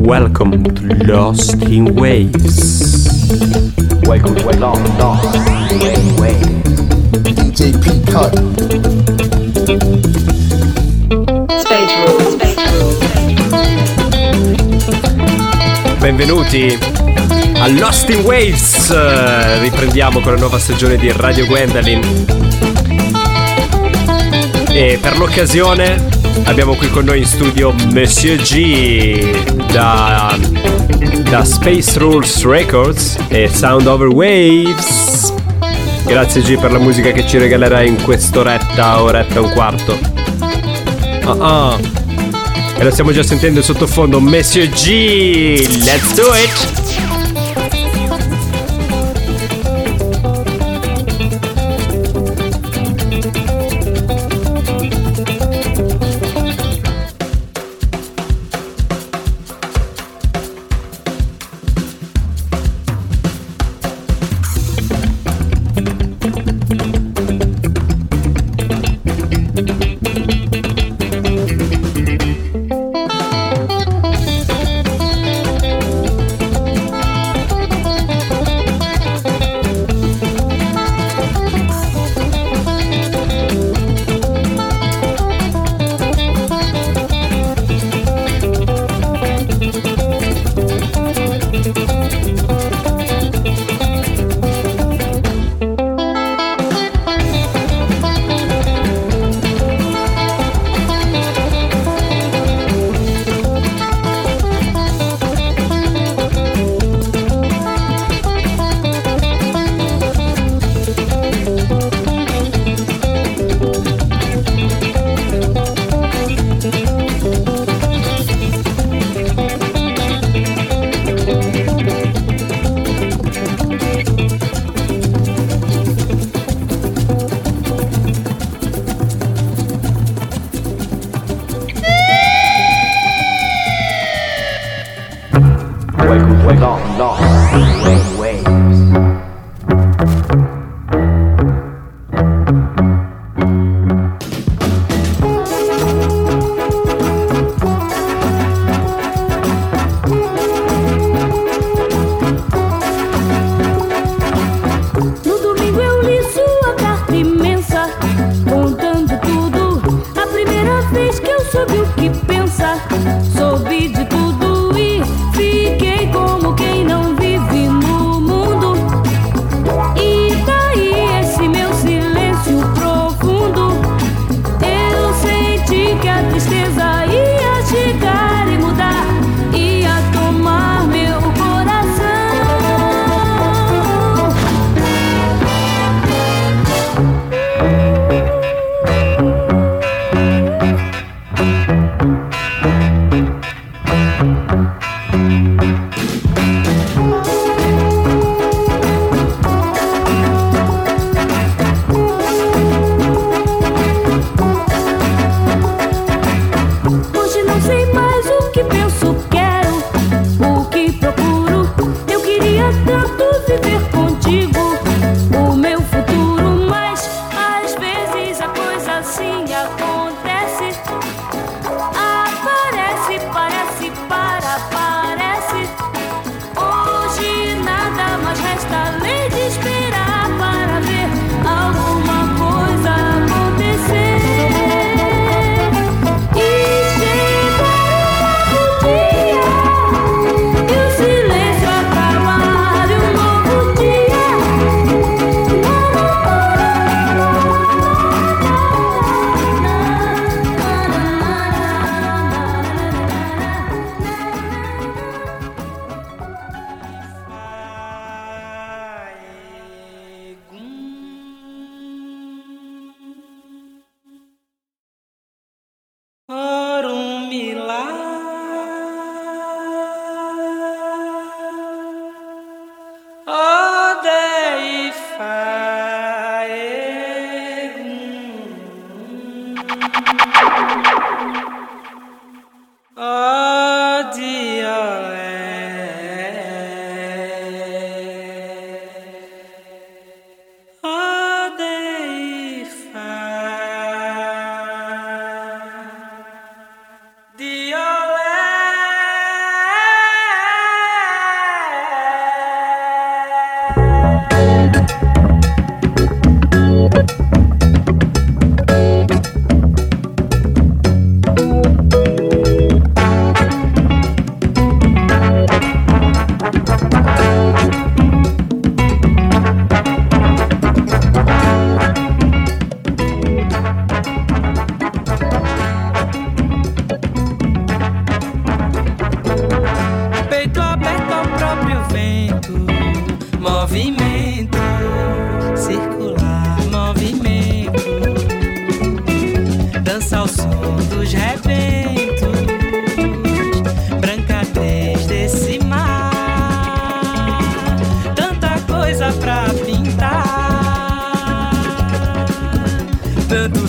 Welcome to Lost in Waves. Welcome to Lost, Lost in Waves. DJ P Cut. Space Rules. Benvenuti a Lost in Waves. Riprendiamo con la nuova stagione di Radio Gwendolyn. E per l'occasione abbiamo qui con noi in studio Monsieur G da, da Space Rules Records e Sound Over Waves. Grazie G per la musica che ci regalerai in quest'oretta, oretta e un quarto. Ah ah. E lo stiamo già sentendo in sottofondo Monsieur G. Let's do it!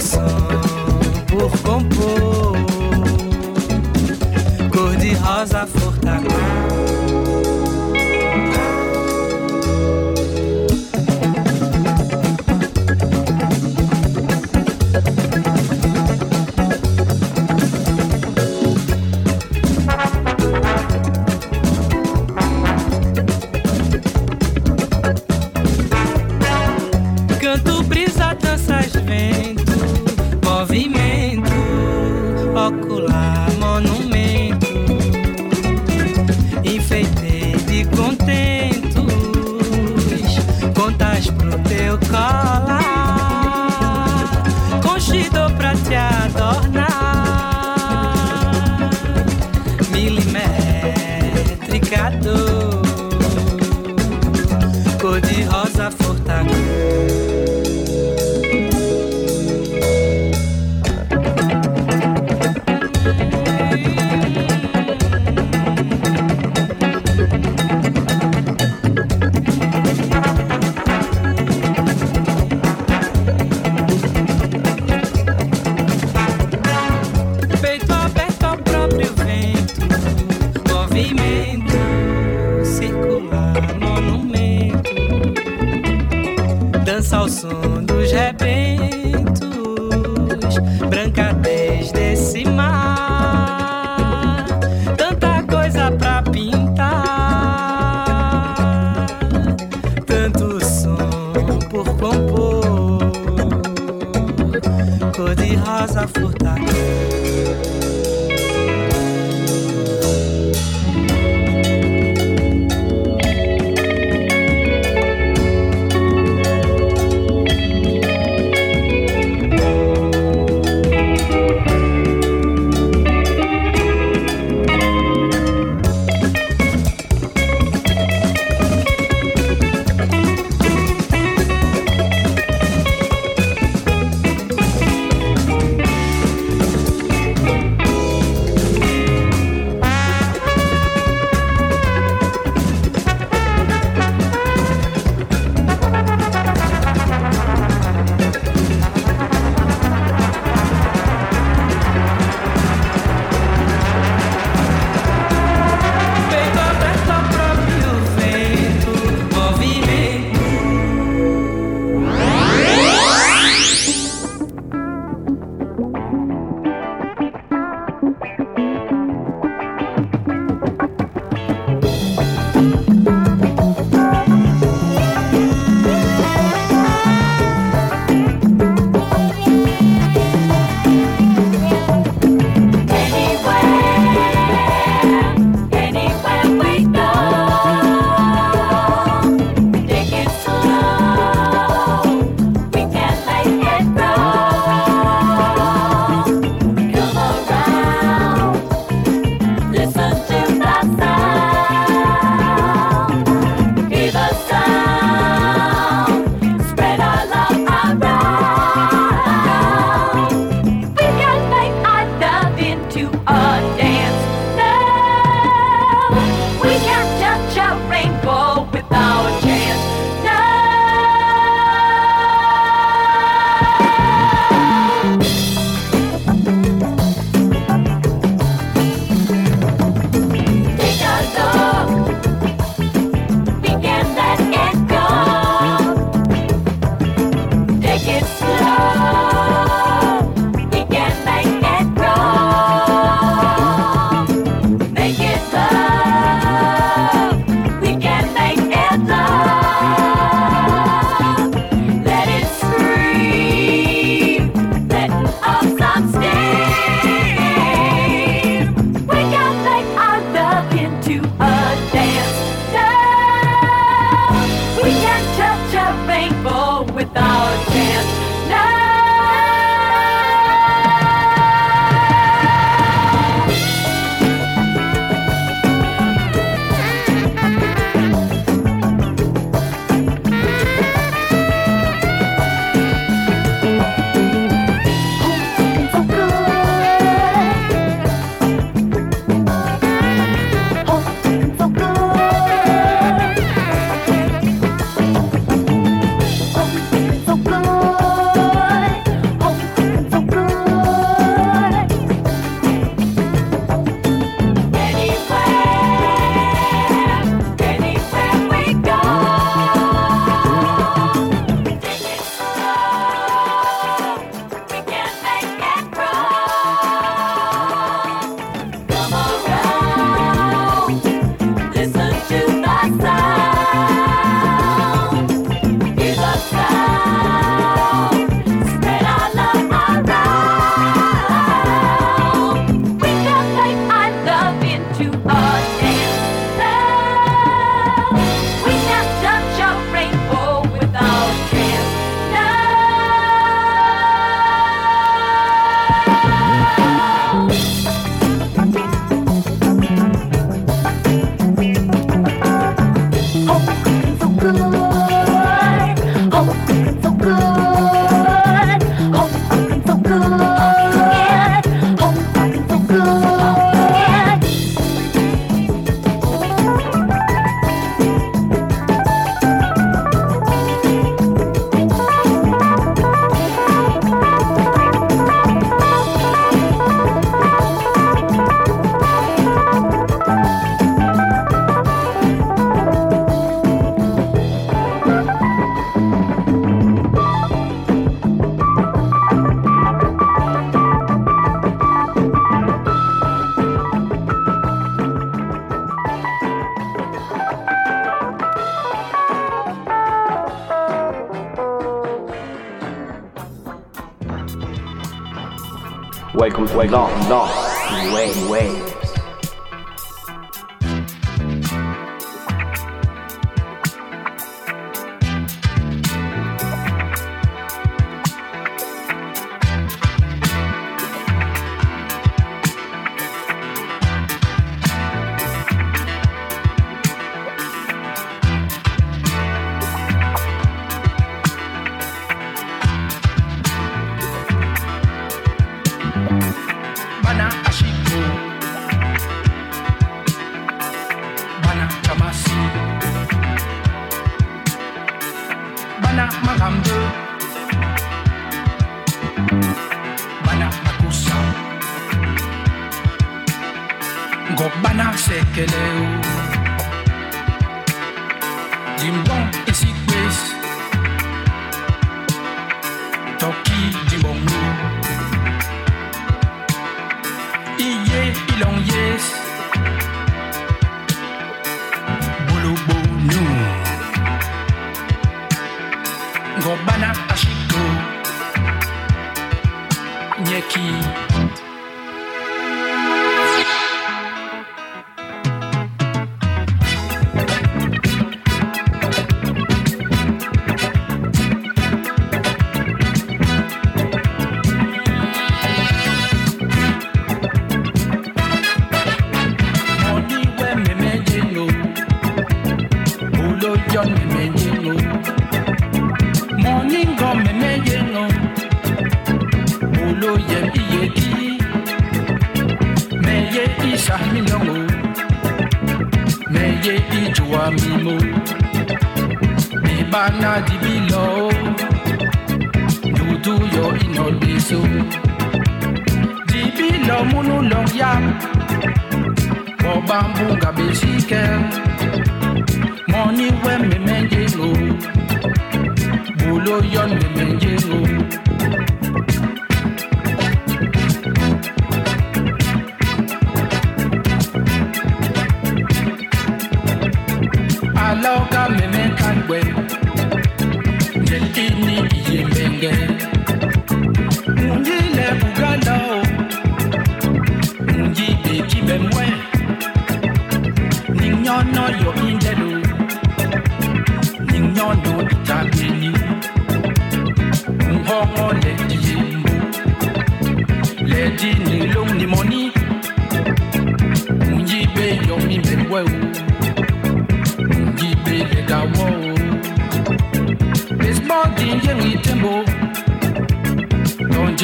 coração.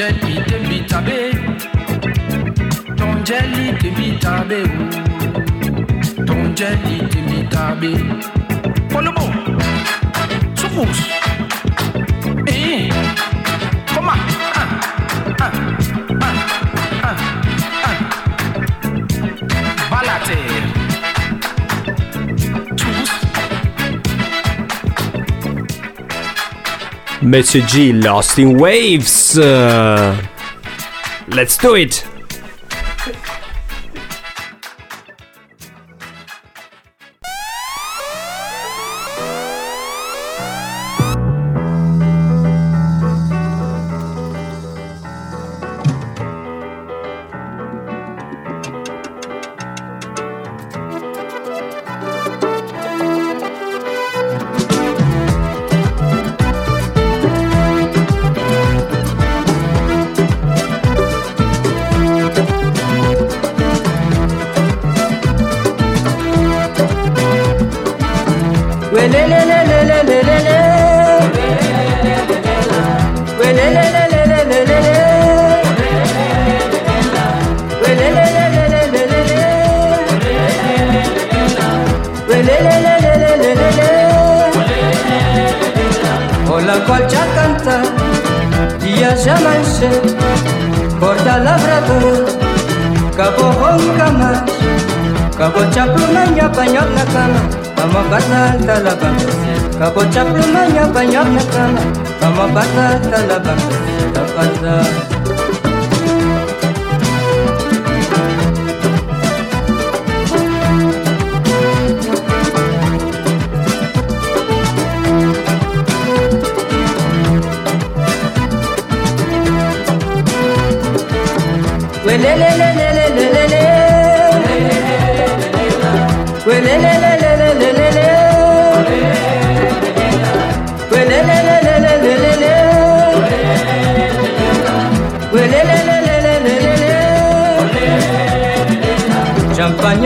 jẹ́lì débi tàbí tó ń jẹ́lì débi tàbí o tó ń jẹ́lì débi tàbí. Polówó, Supus, Eyin. Eh. Message G Lost in Waves. Uh, let's do it!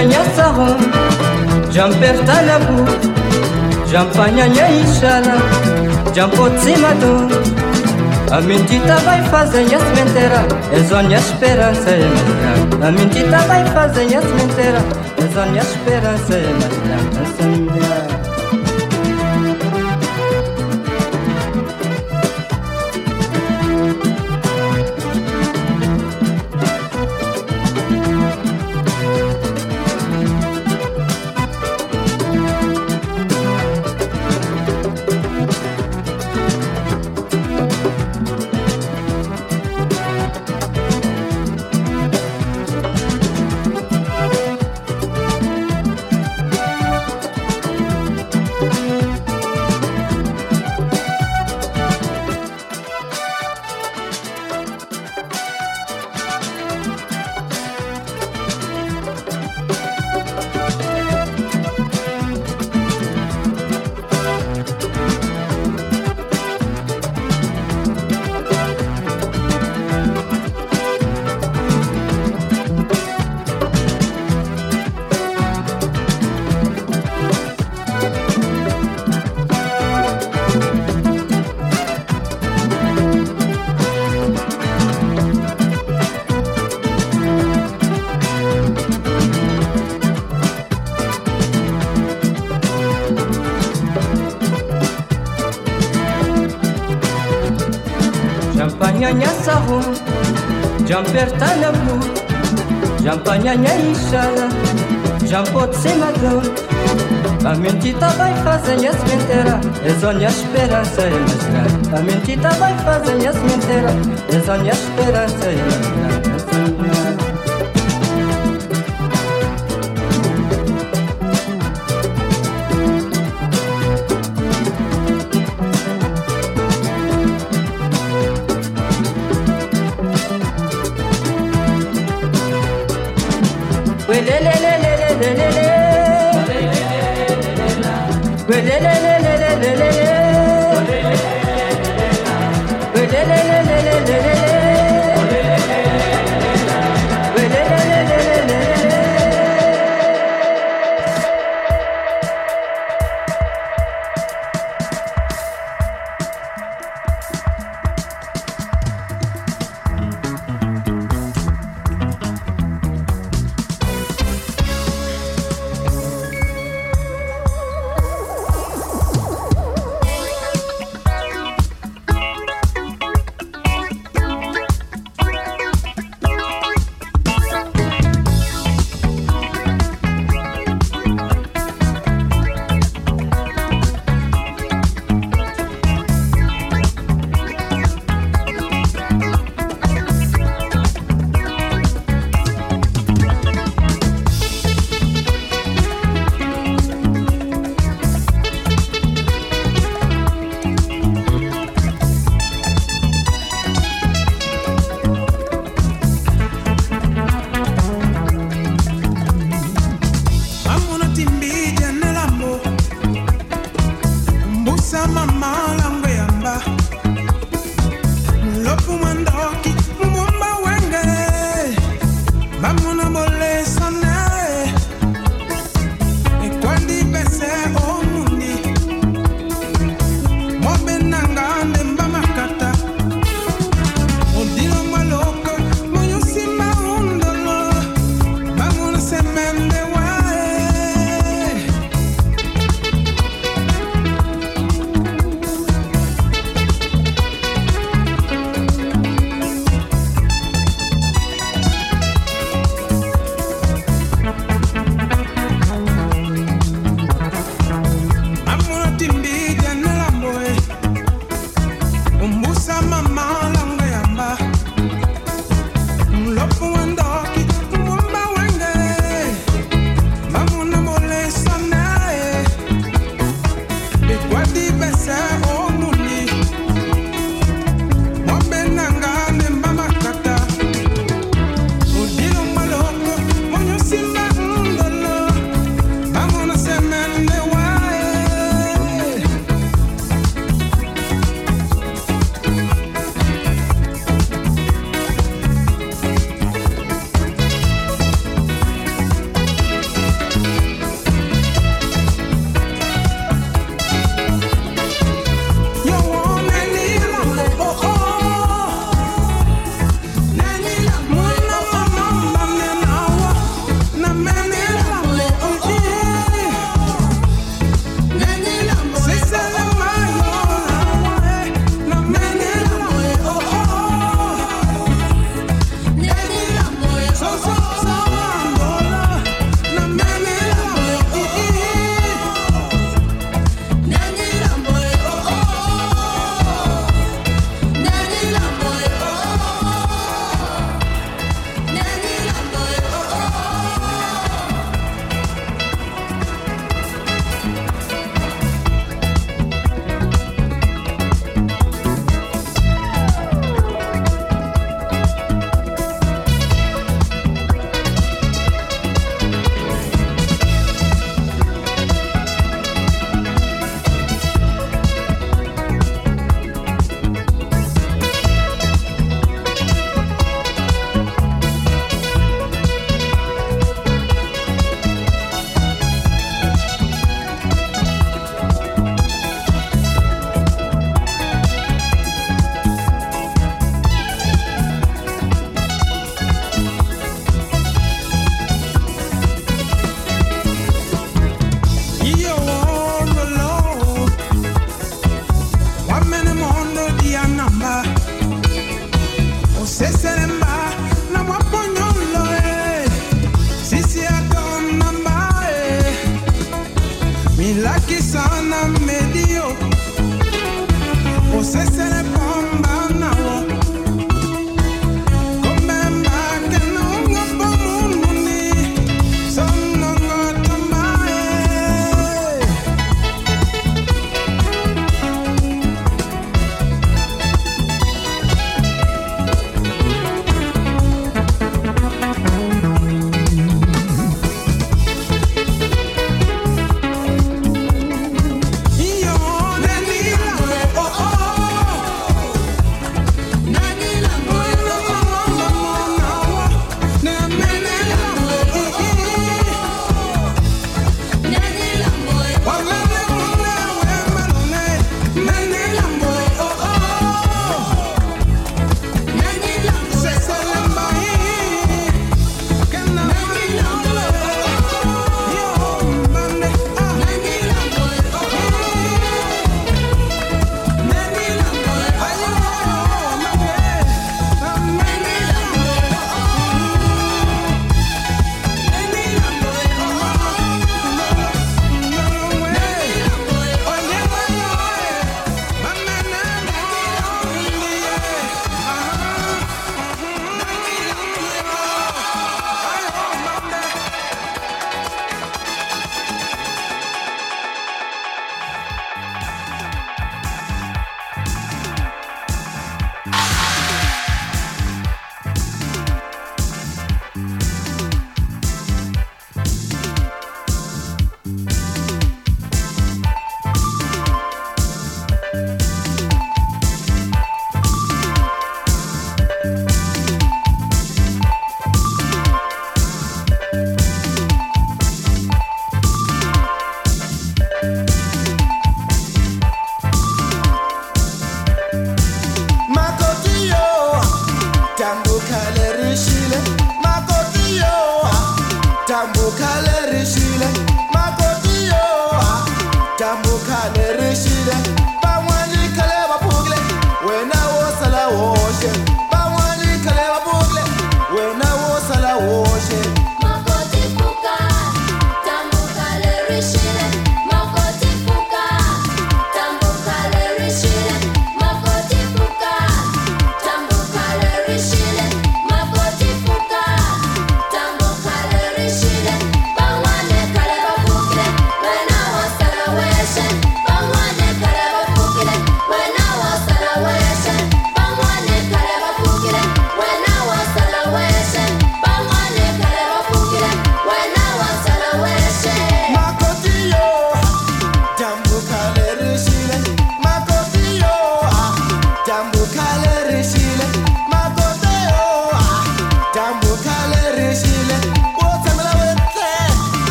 Jampanyanya sarong, jamperta na bu, jampanyanya ishala, jampotsimadon. A mentira vai fazer as menteira, é zona esperança é mais A mentira vai fazer as menteira, é zona esperança é mais Champagnagna sahum Jampertanabu Champagnagna jampot Jampotsemagan A mentita vai fazer as menteiras é só minha esperança e mais A mentita vai fazer as menteiras é só minha esperança e mais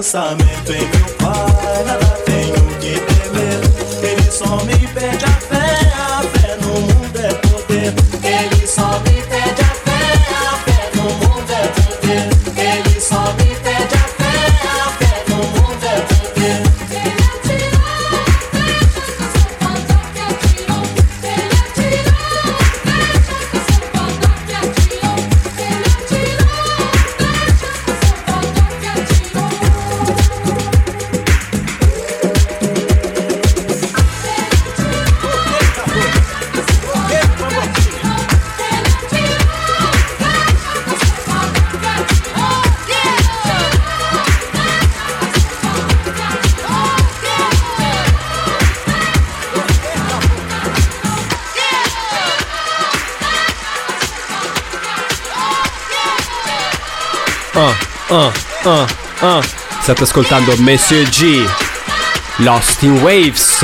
pensamento em meu pai, nada tenho que temer. Ele só me pede. state ascoltando Messier G, Lost in Waves.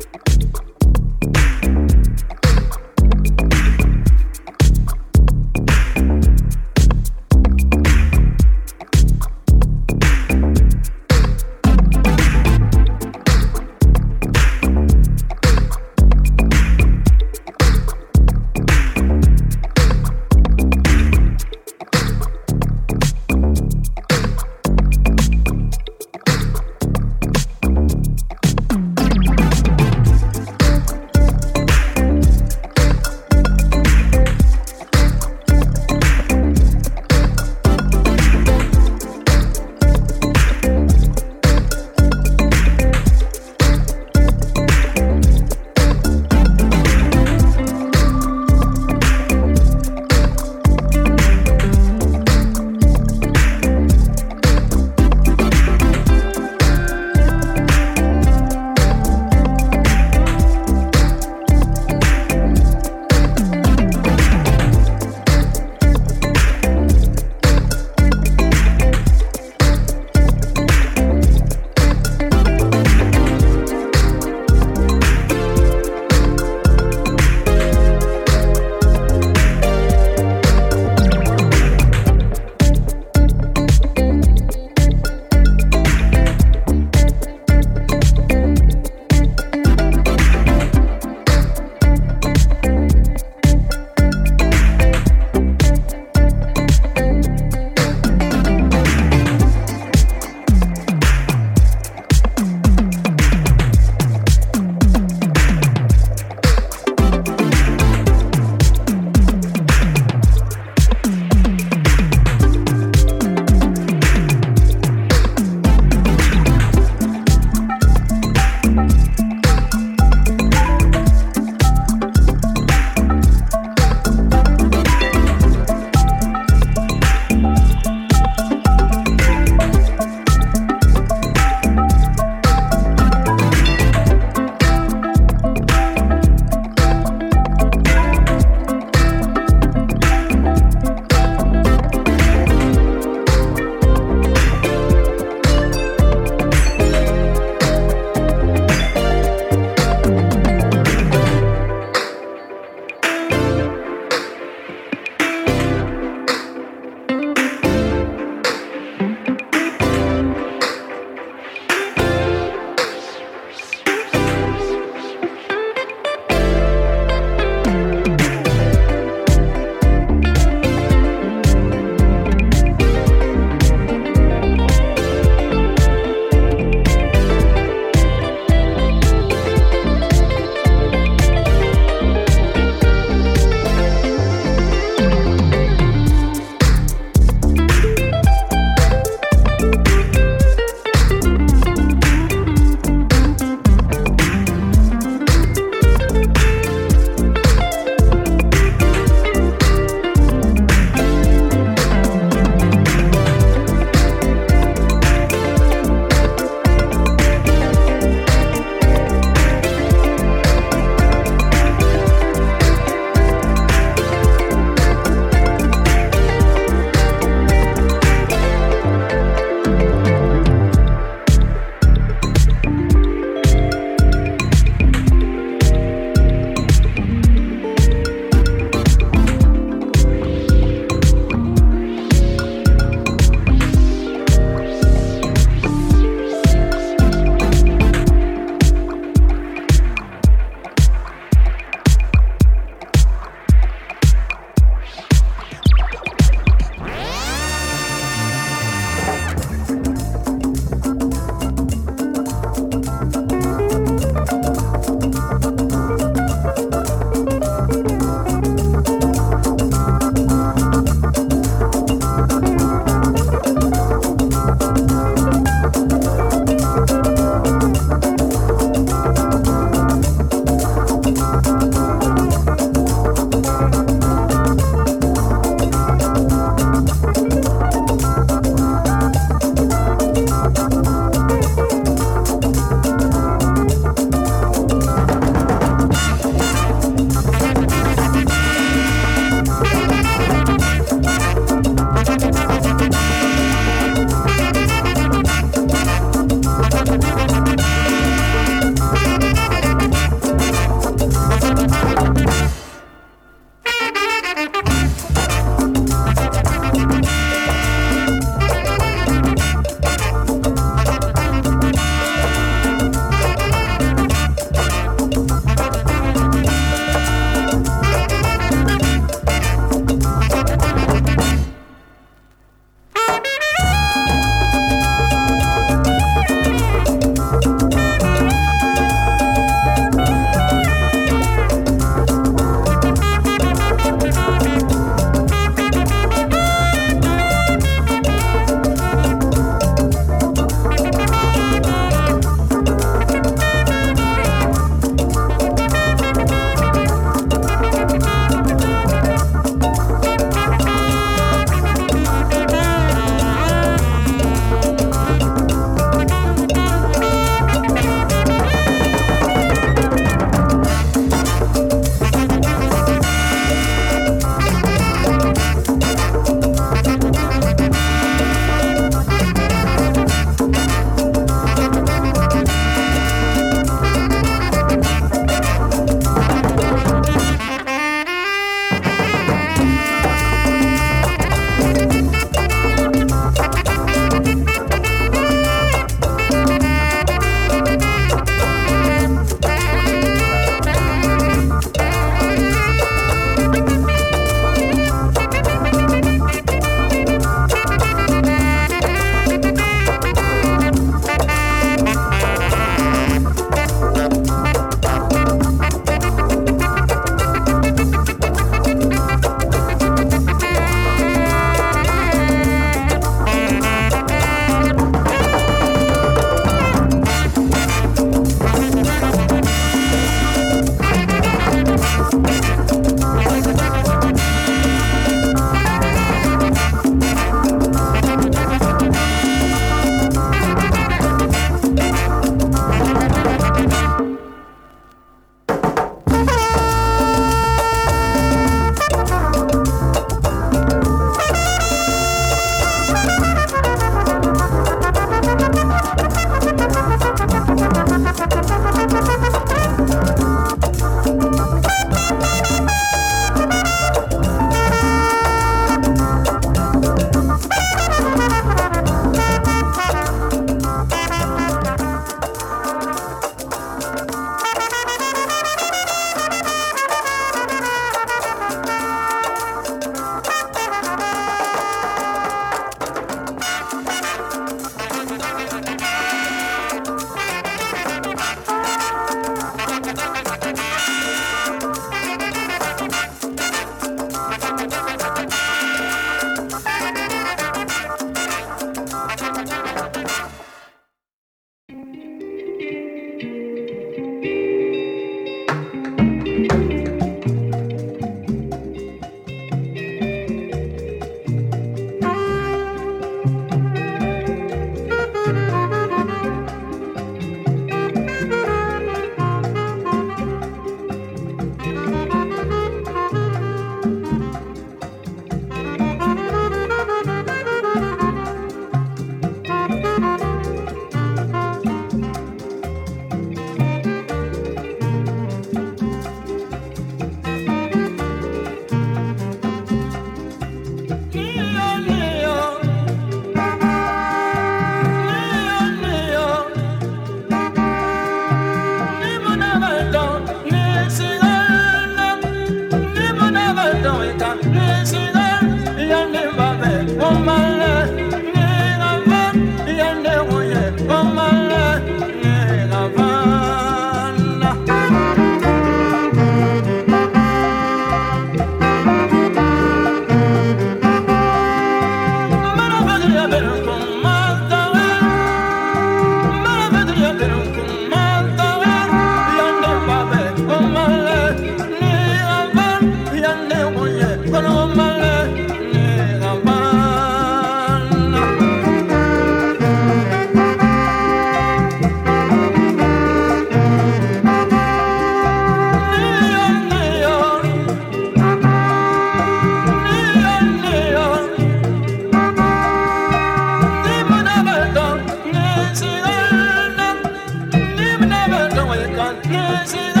Yes, it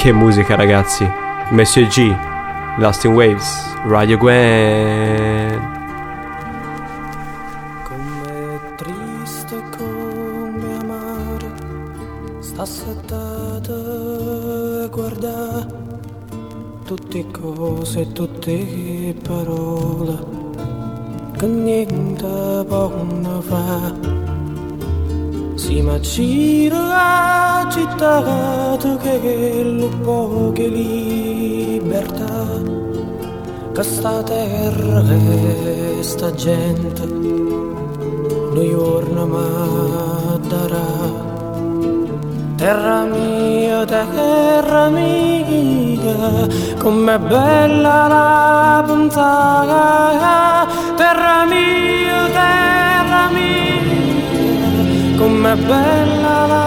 Che musica ragazzi. Monsieur G Lost in Waves Radio Gwen com'è bella la puntata terra mia terra mia. Com'è bella la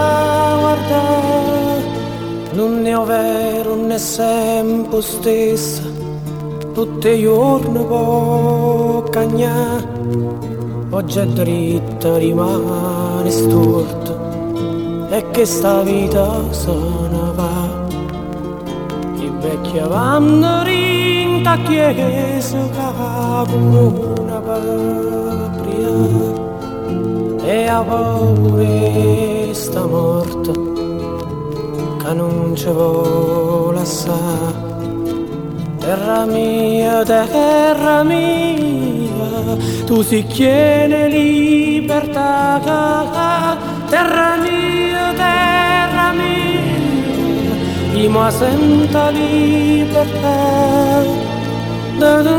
guarda non ne ho vero né sempre stessa. Tutti i giorni può cagnare oggi è dritta rimane storta. E che sta vita se ne i vecchi vanno rinta chiesa come una patria e a paura sta morta che non ci vuole assai. Terra mia terra mia tu si chiede libertà terra mia terra mia Vivremo senza libertà. Da.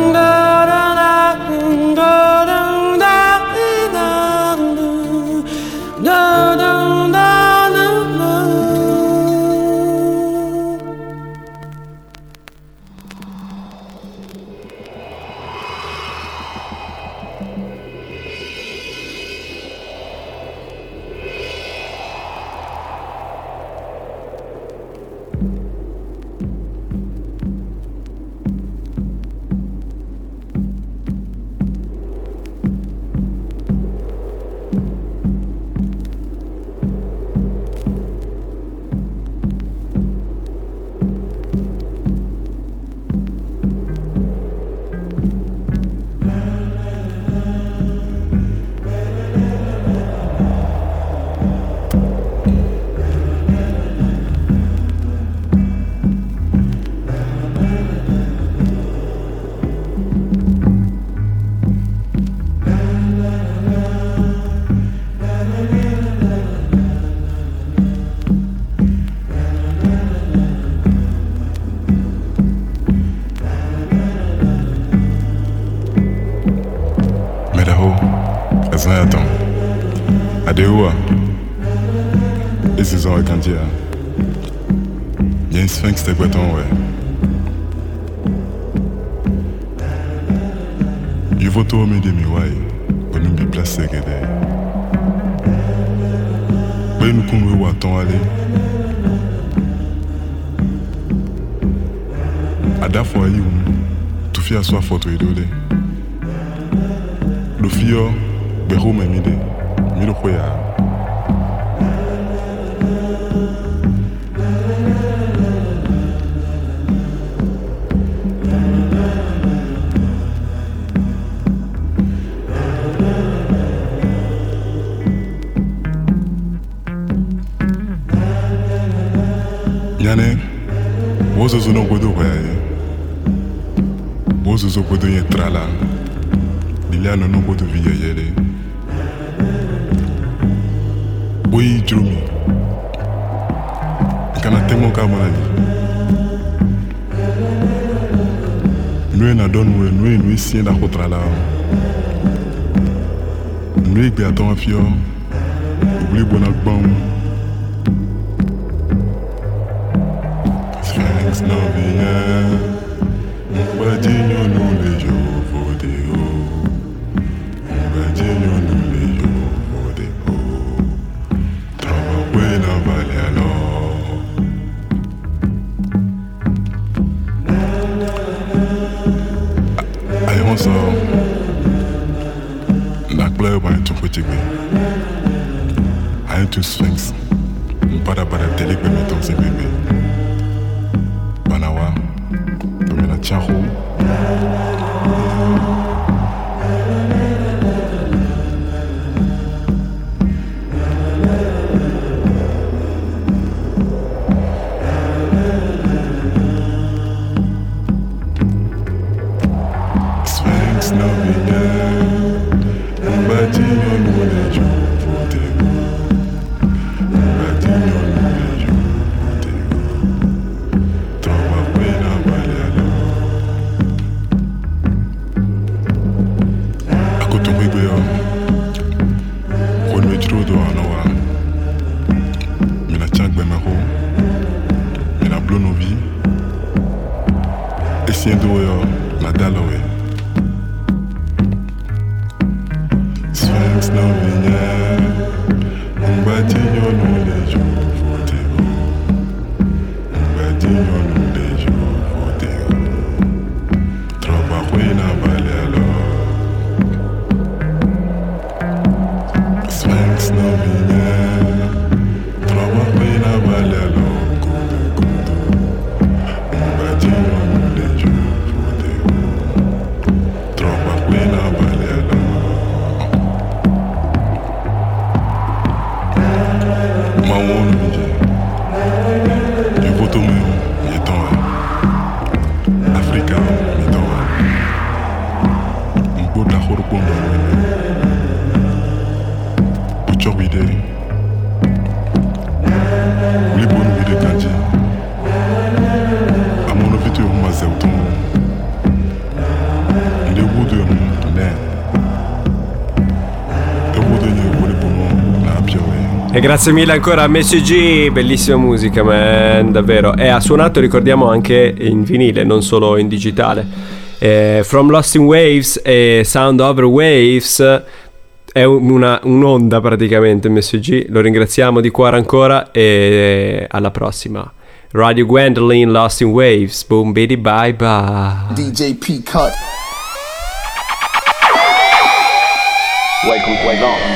adafo ayi wu. Tu fia so foto yi do de do fiɔ gbɛhome mi de. Mi do xɔ yaa. nyane wozozo no godo hwɛɛ Ubuso zopodo trala. Liliano no bodo via yele. Boy drumi. Kana temo kamalani. Nwe na don we nwe nwe sien da kotrala. Nwe gbe aton fio. Oubli bona gbon. E grazie mille ancora a Messi G, bellissima musica, man, davvero. E ha suonato, ricordiamo, anche in vinile, non solo in digitale. Eh, From Lost in Waves e Sound Over Waves è un- una- un'onda praticamente Messi G. Lo ringraziamo di cuore ancora e alla prossima. Radio Gwendolyn Lost in Waves. Boom, bidi, bye bye. DJ P Cut. Wake, wake, long, long.